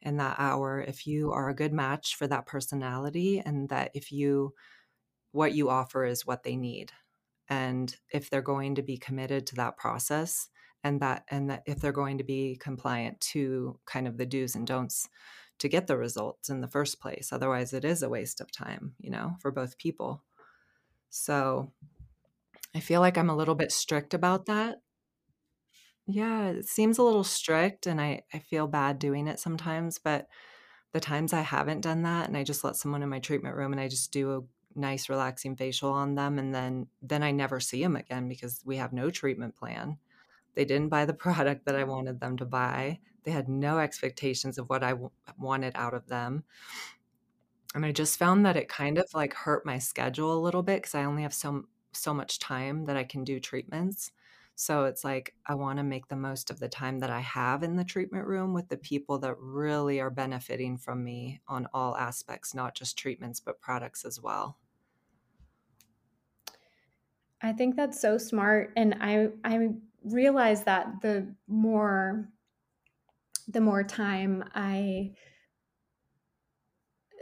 in that hour if you are a good match for that personality and that if you what you offer is what they need. And if they're going to be committed to that process and that and that if they're going to be compliant to kind of the do's and don'ts to get the results in the first place. Otherwise it is a waste of time you know for both people. So I feel like I'm a little bit strict about that. Yeah, it seems a little strict and I, I feel bad doing it sometimes, but the times I haven't done that and I just let someone in my treatment room and I just do a nice relaxing facial on them and then then I never see them again because we have no treatment plan. They didn't buy the product that I mm. wanted them to buy. They had no expectations of what I w- wanted out of them. And I just found that it kind of like hurt my schedule a little bit because I only have so so much time that I can do treatments. So it's like I want to make the most of the time that I have in the treatment room with the people that really are benefiting from me on all aspects, not just treatments, but products as well. I think that's so smart and I I realize that the more the more time I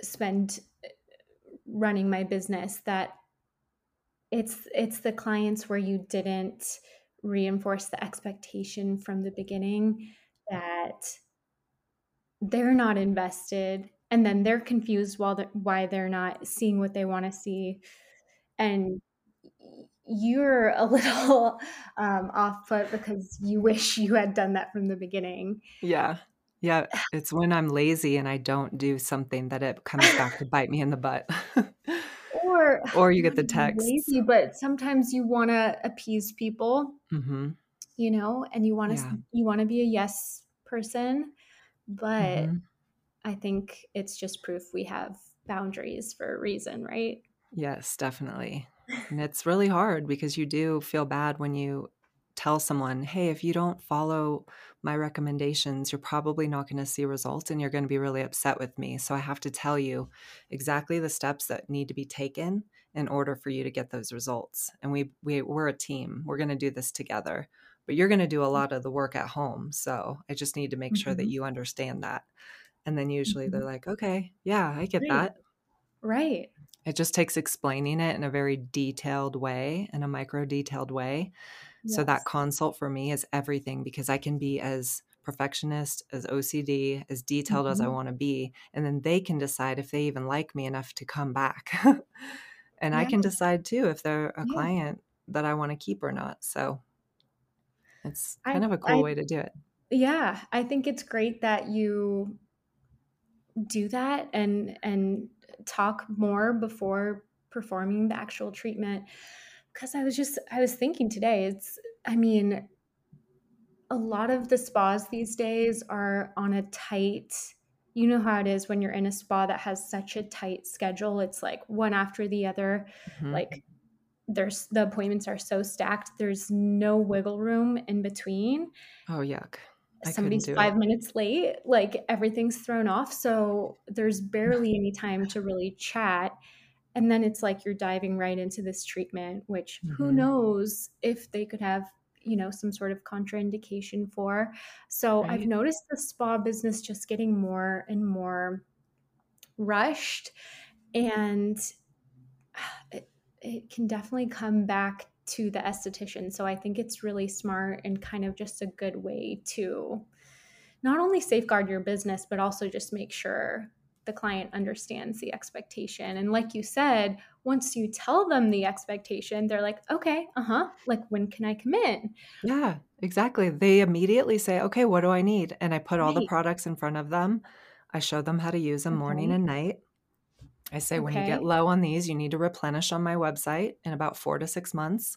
spend uh, running my business that it's it's the clients where you didn't reinforce the expectation from the beginning that they're not invested and then they're confused while they're, why they're not seeing what they want to see. And you're a little um, off put because you wish you had done that from the beginning. Yeah. Yeah it's when i'm lazy and i don't do something that it comes back to bite me in the butt or or you get the text lazy, but sometimes you want to appease people mm-hmm. you know and you want to yeah. you want to be a yes person but mm-hmm. i think it's just proof we have boundaries for a reason right yes definitely and it's really hard because you do feel bad when you tell someone, hey, if you don't follow my recommendations, you're probably not going to see results and you're going to be really upset with me. So I have to tell you exactly the steps that need to be taken in order for you to get those results. And we, we we're a team. We're going to do this together. But you're going to do a lot of the work at home. So I just need to make mm-hmm. sure that mm-hmm. you understand that. And then usually mm-hmm. they're like, okay, yeah, I get right. that. Right. It just takes explaining it in a very detailed way, in a micro detailed way Yes. So that consult for me is everything because I can be as perfectionist, as OCD, as detailed mm-hmm. as I mm-hmm. want to be. And then they can decide if they even like me enough to come back. and yeah. I can decide too if they're a yeah. client that I want to keep or not. So it's kind I, of a cool I, way to do it. Yeah. I think it's great that you do that and and talk more before performing the actual treatment because I was just I was thinking today it's I mean a lot of the spas these days are on a tight you know how it is when you're in a spa that has such a tight schedule it's like one after the other mm-hmm. like there's the appointments are so stacked there's no wiggle room in between oh yuck I somebody's five it. minutes late like everything's thrown off so there's barely any time to really chat and then it's like you're diving right into this treatment which mm-hmm. who knows if they could have you know some sort of contraindication for so right. i've noticed the spa business just getting more and more rushed and it, it can definitely come back to the esthetician so i think it's really smart and kind of just a good way to not only safeguard your business but also just make sure the client understands the expectation. And like you said, once you tell them the expectation, they're like, okay, uh huh, like when can I come in? Yeah, exactly. They immediately say, okay, what do I need? And I put all right. the products in front of them. I show them how to use them okay. morning and night. I say, okay. when you get low on these, you need to replenish on my website in about four to six months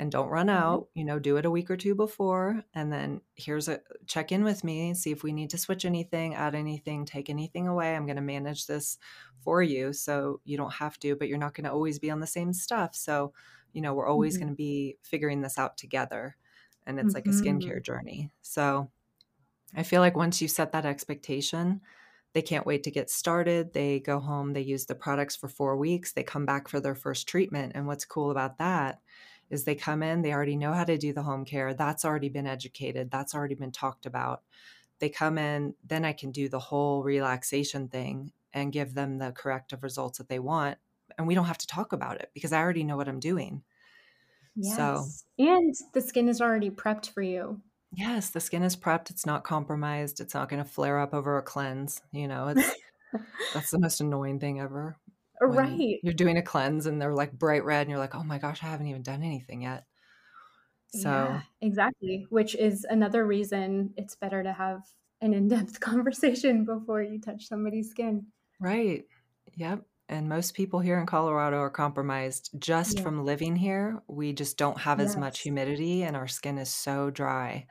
and don't run mm-hmm. out you know do it a week or two before and then here's a check in with me see if we need to switch anything add anything take anything away i'm going to manage this for you so you don't have to but you're not going to always be on the same stuff so You know, we're always Mhm. going to be figuring this out together. And it's like a Mhm. skincare journey. So I feel like once you set that expectation, they can't wait to get started. They go home, they use the products for four weeks, they come back for their first treatment. And what's cool about that is they come in, they already know how to do the home care. That's already been educated, that's already been talked about. They come in, then I can do the whole relaxation thing and give them the corrective results that they want. And we don't have to talk about it because I already know what I'm doing. So, Yes. And the skin is already prepped for you. yes, the skin is prepped. It's not compromised. It's not going to flare up over a cleanse. You know, it's that's the most annoying thing ever. Right. you're doing a cleanse and they're like bright red and you're like, oh my gosh, I haven't even done anything yet. So, Yeah, exactly. Which is another reason it's better to have an in depth conversation before you touch somebody's skin. right. Yep. And most people here in Colorado are compromised just Yeah. from living here. We just don't have as much humidity and our skin is so dry.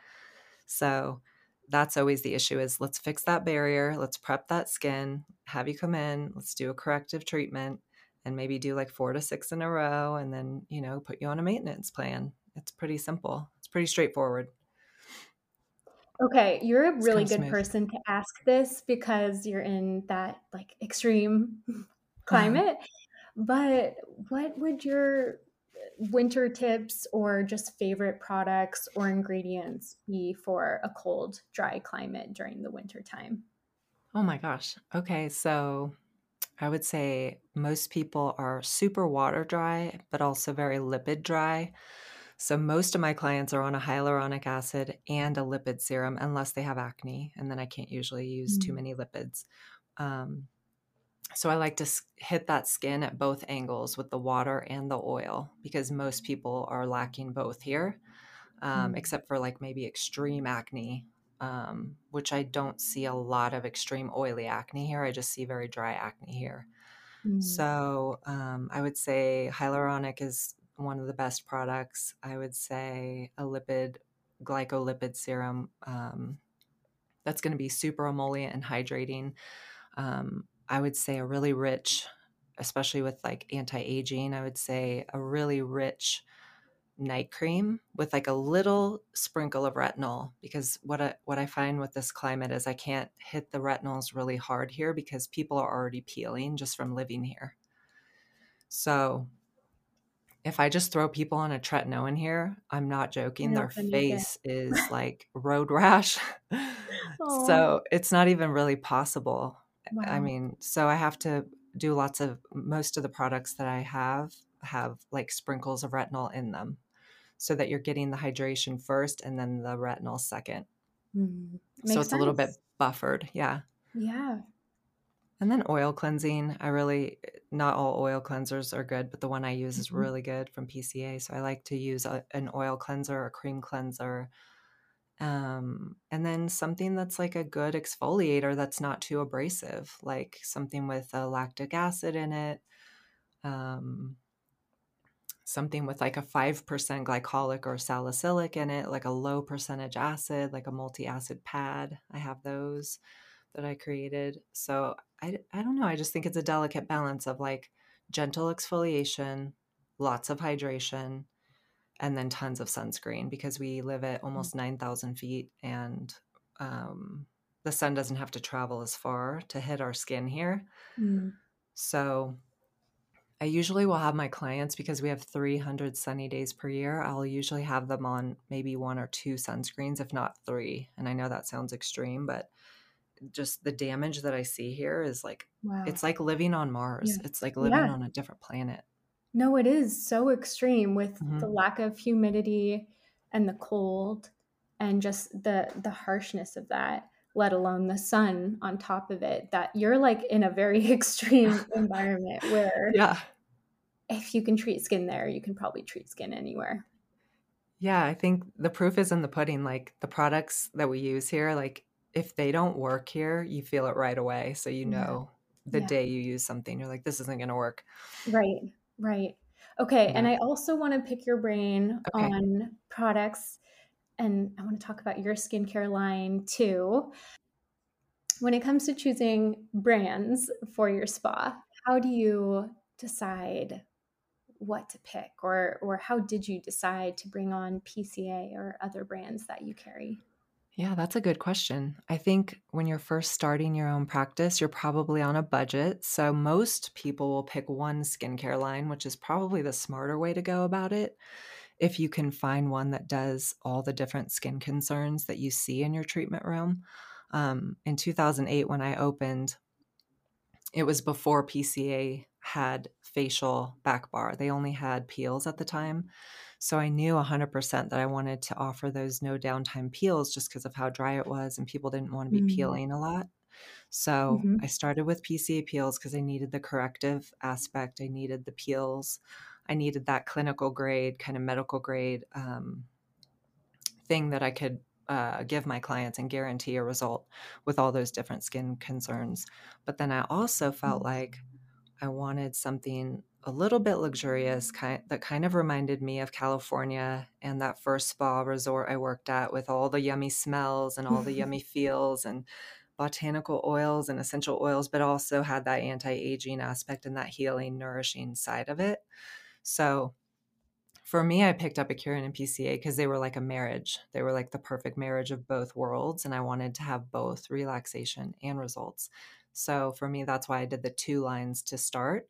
So, that's always the issue is let's fix that barrier, let's prep that skin, have you come in, let's do a corrective treatment and maybe do like 4 to 6 in a row and then, you know, put you on a maintenance plan. It's pretty simple. It's pretty straightforward. Okay, you're a really good smooth. person to ask this because you're in that like extreme uh-huh. climate. But what would your winter tips or just favorite products or ingredients be for a cold, dry climate during the winter time? Oh my gosh. Okay, so I would say most people are super water dry, but also very lipid dry. So most of my clients are on a hyaluronic acid and a lipid serum unless they have acne, and then I can't usually use too Mm. many lipids. Um, so I like to hit that skin at both angles with the water and the oil because most people are lacking both here, um, Mm. except for like maybe extreme acne, um, which I don't see a lot of extreme oily acne here. I just see very dry acne here. Mm. So um, I would say hyaluronic is one of the best products. I would say a lipid, glycolipid serum um, that's going to be super emollient and hydrating. Um, I would say a really rich, especially with like anti aging, I would say a really rich night cream with like a little sprinkle of retinol because what I, what I find with this climate is I can't hit the retinols really hard here because people are already peeling just from living here. So if I just throw people on a tretinoin here, I'm not joking, their not gonna make it. face is like road rash. So it's not even really possible. I mean, so I have to do lots of most of the products that I have have like sprinkles of retinol in them so that you're getting the hydration first and then the retinol second. Mm. so it's a little bit buffered. Yeah. Yeah. And then oil cleansing. I really, not all oil cleansers are good, but the one I use is Mhm. really good from PCA. So I like to use a, an oil cleanser, a cream cleanser, um, and then something that's like a good exfoliator that's not too abrasive, like something with a lactic acid in it, um, something with like a 5% glycolic or salicylic in it, like a low percentage acid, like a multi acid pad. I have those that I created. So I, I don't know. I just think it's a delicate balance of like gentle exfoliation, lots of hydration, and then tons of sunscreen because we live at almost 9,000 feet and um, the sun doesn't have to travel as far to hit our skin here. Mm. So I usually will have my clients because we have 300 sunny days per year. I'll usually have them on maybe one or two sunscreens, if not three. And I know that sounds extreme, but just the damage that I see here is like, Wow. it's like living on Mars. Yeah. It's like living Yeah. on a different planet. No, it is so extreme with Mhm. the lack of humidity and the cold and just the the harshness of that, let alone the sun on top of it. That you're like in a very extreme environment where Yeah. if you can treat skin there, you can probably treat skin anywhere. Yeah. I think the proof is in the pudding. Like the products that we use here, like if they don't work here, you feel it right away. So you Yeah. know the Yeah. day you use something, you're like, this isn't going to work. Right, right. Okay, and I also want to pick your brain Okay. on products, and I want to talk about your skincare line too. When it comes to choosing brands for your spa, how do you decide what to pick or or how did you decide to bring on PCA or other brands that you carry? Yeah, that's a good question. I think when you're first starting your own practice, you're probably on a budget. So most people will pick one skincare line, which is probably the smarter way to go about it. If you can find one that does all the different skin concerns that you see in your treatment room. Um, in 2008, when I opened, it was before PCA had facial back bar. They only had peels at the time. So I knew 100% that I wanted to offer those no downtime peels just because of how dry it was and people didn't want to be mm-hmm. peeling a lot. So mm-hmm. I started with PCA peels because I needed the corrective aspect. I needed the peels. I needed that clinical grade, kind of medical grade um, thing that I could uh, give my clients and guarantee a result with all those different skin concerns. But then I also felt mm-hmm. like I wanted something a little bit luxurious kind that kind of reminded me of California and that first spa resort I worked at with all the yummy smells and all the yummy feels and botanical oils and essential oils but also had that anti-aging aspect and that healing nourishing side of it. So for me I picked up Epicuren and PCA because they were like a marriage. They were like the perfect marriage of both worlds and I wanted to have both relaxation and results. So for me that's why I did the two lines to start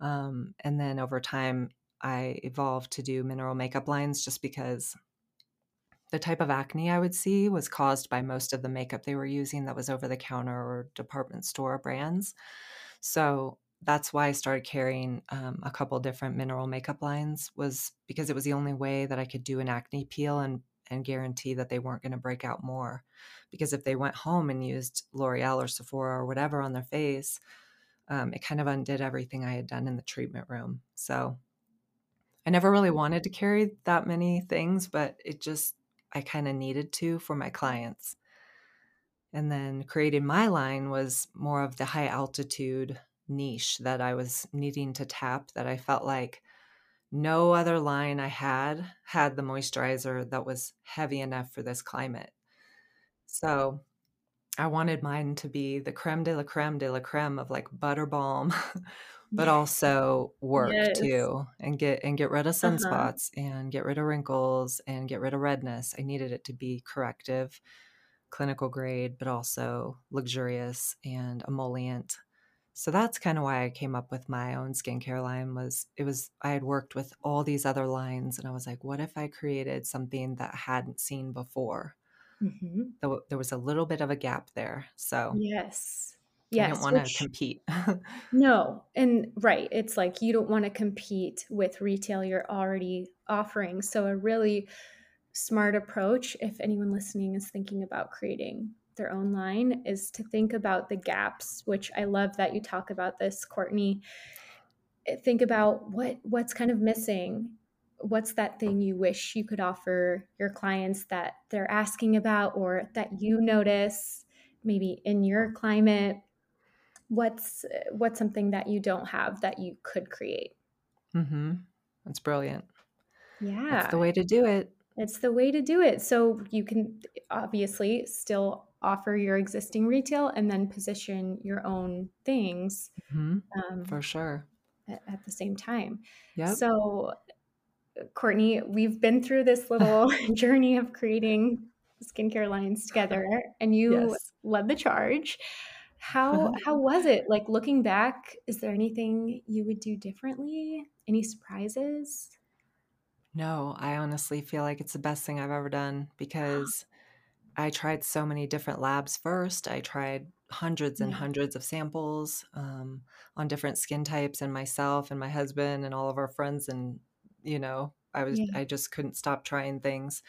um, and then over time, I evolved to do mineral makeup lines just because the type of acne I would see was caused by most of the makeup they were using that was over the counter or department store brands. So that's why I started carrying um, a couple different mineral makeup lines was because it was the only way that I could do an acne peel and and guarantee that they weren't going to break out more. Because if they went home and used L'Oreal or Sephora or whatever on their face, um, it kind of undid everything I had done in the treatment room. So I never really wanted to carry that many things, but it just, I kind of needed to for my clients. And then creating my line was more of the high altitude niche that I was needing to tap that I felt like no other line I had had the moisturizer that was heavy enough for this climate. So I wanted mine to be the creme de la creme de la creme of like butter balm, but also work yes. too and get and get rid of uh-huh. sunspots uh-huh. and get rid of wrinkles and get rid of redness. I needed it to be corrective, clinical grade, but also luxurious and emollient. So that's kind of why I came up with my own skincare line was it was I had worked with all these other lines and I was like, what if I created something that I hadn't seen before? Mm-hmm. There, there was a little bit of a gap there. So, yes. Yes. I don't want to compete. no. And right. It's like you don't want to compete with retail you're already offering. So, a really smart approach, if anyone listening is thinking about creating their own line, is to think about the gaps, which I love that you talk about this, Courtney. Think about what what's kind of missing. What's that thing you wish you could offer your clients that they're asking about or that you notice maybe in your climate? What's what's something that you don't have that you could create? Mm-hmm. that's brilliant. Yeah that's the way to do it. It's the way to do it. So you can obviously still offer your existing retail and then position your own things mm-hmm. um, for sure at, at the same time yeah so Courtney, we've been through this little journey of creating skincare lines together, and you yes. led the charge. How how was it? Like looking back, is there anything you would do differently? Any surprises? No, I honestly feel like it's the best thing I've ever done because I tried so many different labs first. I tried hundreds and yeah. hundreds of samples um, on different skin types, and myself and my husband and all of our friends and you know i was yeah. i just couldn't stop trying things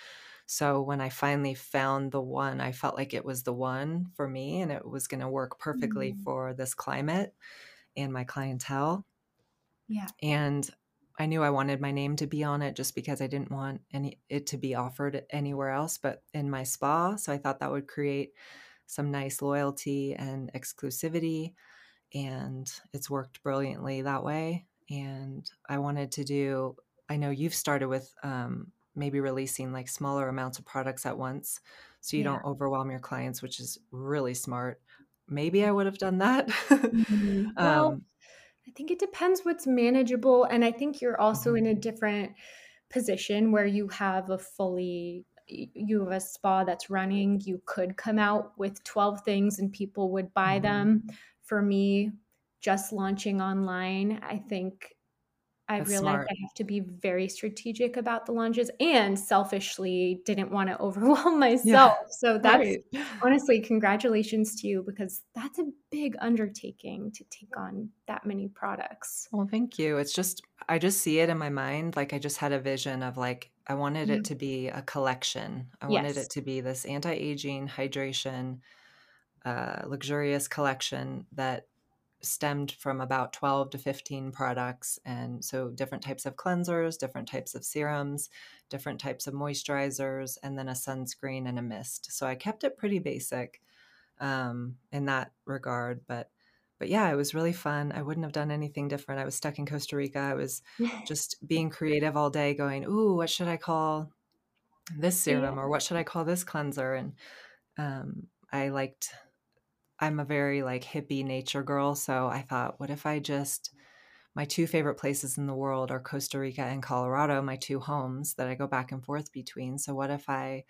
so when i finally found the one i felt like it was the one for me and it was going to work perfectly mm-hmm. for this climate and my clientele yeah and i knew i wanted my name to be on it just because i didn't want any it to be offered anywhere else but in my spa so i thought that would create some nice loyalty and exclusivity and it's worked brilliantly that way and i wanted to do I know you've started with um, maybe releasing like smaller amounts of products at once so you yeah. don't overwhelm your clients, which is really smart. Maybe I would have done that. mm-hmm. well, um, think it depends what's manageable. And I think you're also Mhm. in a different position where you have a fully you have a spa that's running you could come out with 12 things and people would buy Mhm. them for me just launching online i think I That's realized smart. I have to be very strategic about the launches and selfishly didn't want to overwhelm Yeah, myself. So that's right. honestly congratulations to you because that's a big undertaking to take on that many products. Well, thank you. It's just I just see it in my mind, like, I just had a vision of, like, I wanted it Mhm. to be a collection. I wanted it to be this anti-aging, hydration, uh, luxurious collection that stemmed from about 12 to 15 products. And so different types of cleansers, different types of serums, different types of moisturizers, and then a sunscreen and a mist. So I kept it pretty basic um, in that regard. But but yeah, it was really fun. I wouldn't have done anything different. I was stuck in Costa Rica. I was just being creative all day, going, "Ooh, what should I call this serum, Yeah. or what should I call this cleanser?" And um, I liked I'm a very like hippie nature girl, so I thought, what if I just my two favorite places in the world are Costa Rica and Colorado, my two homes that I go back and forth between. So what if I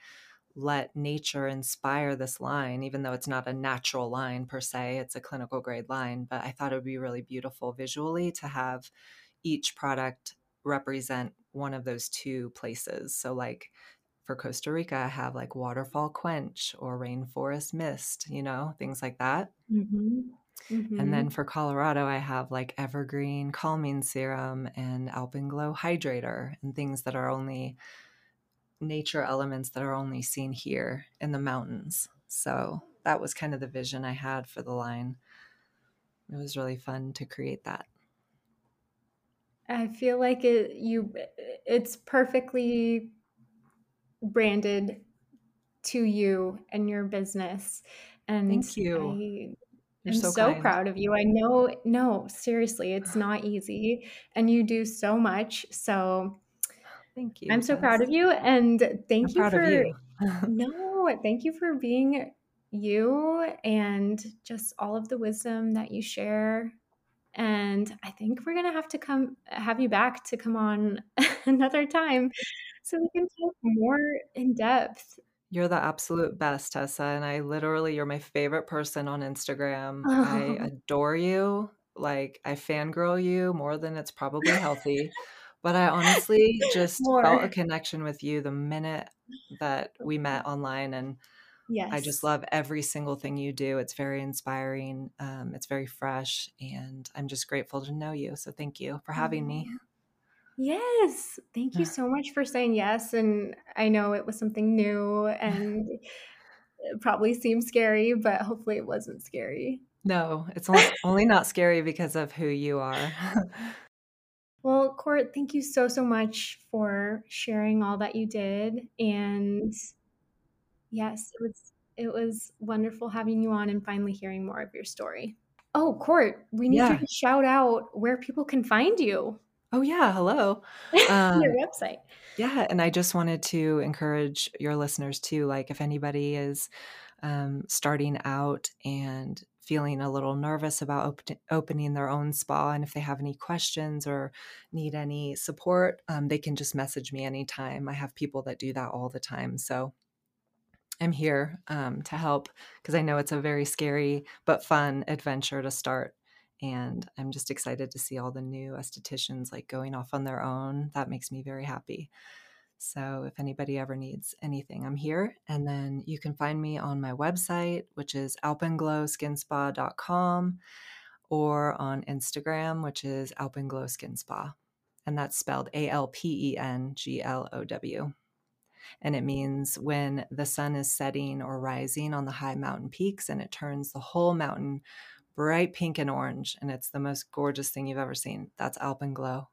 let nature inspire this line, even though it's not a natural line per se, it's a clinical grade line, but I thought it would be really beautiful visually to have each product represent one of those two places. So like for Costa Rica, I have like waterfall quench or rainforest mist, you know, things like that. Mhm. And then for Colorado, I have like evergreen calming serum and alpenglow hydrator and things that are only nature elements that are only seen here in the mountains. So that was kind of the vision I had for the line. It was really fun to create that. I feel like it you it's perfectly branded to you and your business. And Thank you. I, am so so proud of you. I know, no, seriously, it's not easy. And you do so much. So Thank you. I'm so proud of you. And I'm thank you for, you. no, thank you for being you and just all of the wisdom that you share. And I think we're going to have to come have you back to come on another time so we can talk more in depth. You're the absolute best, Tessa, and I literally you're my favorite person on Instagram. I Oh, adore you. Like I fangirl you more than it's probably healthy. But I honestly just felt a connection with you the minute that we met online and I just love every single thing you do. It's very inspiring. Um, it's very fresh, and I'm just grateful to know you. So thank you for having me. Yes. Thank you so much for saying yes. And I know it was something new and it probably seemed scary, but hopefully it wasn't scary. No, it's only, not scary because of who you are. Well, Court, thank you so, so much for sharing all that you did. And yes, it was it was wonderful having you on and finally hearing more of your story. Oh, Court, we need you to shout out where people can find you. Oh, yeah. Hello. your Um, website. Yeah, and I just wanted to encourage your listeners too. Like, if anybody is um, starting out and feeling a little nervous about op- opening their own spa, and if they have any questions or need any support, um, they can just message me anytime. I have people that do that all the time. So I'm here um, to help because I know it's a very scary but fun adventure to start. And I'm just excited to see all the new estheticians like going off on their own. That makes me very happy. So if anybody ever needs anything, I'm here. And then you can find me on my website, which is alpenglowskinspa.com, or on Instagram, which is Alpenglow Skin Spa. And that's spelled A L P E N G L O W. And it means when the sun is setting or rising on the high mountain peaks and it turns the whole mountain bright pink and orange. And it's the most gorgeous thing you've ever seen. That's Alpenglow.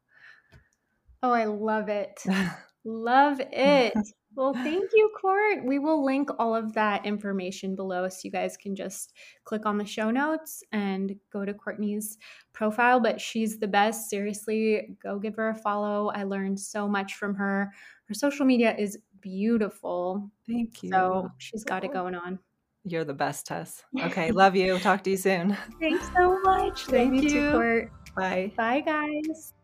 Oh, I love it. love it. Well, thank you, Court. We will link all of that information below so you guys can just click on the show notes and go to Courtney's profile. But she's the best. Seriously, go give her a follow. I learned so much from her. Her social media is beautiful. Thank you. So she's got it going on. You're the best, Tess. Okay, love you. Talk to you soon. Thanks so much. Thank love you, you. Court. Bye. Bye, guys.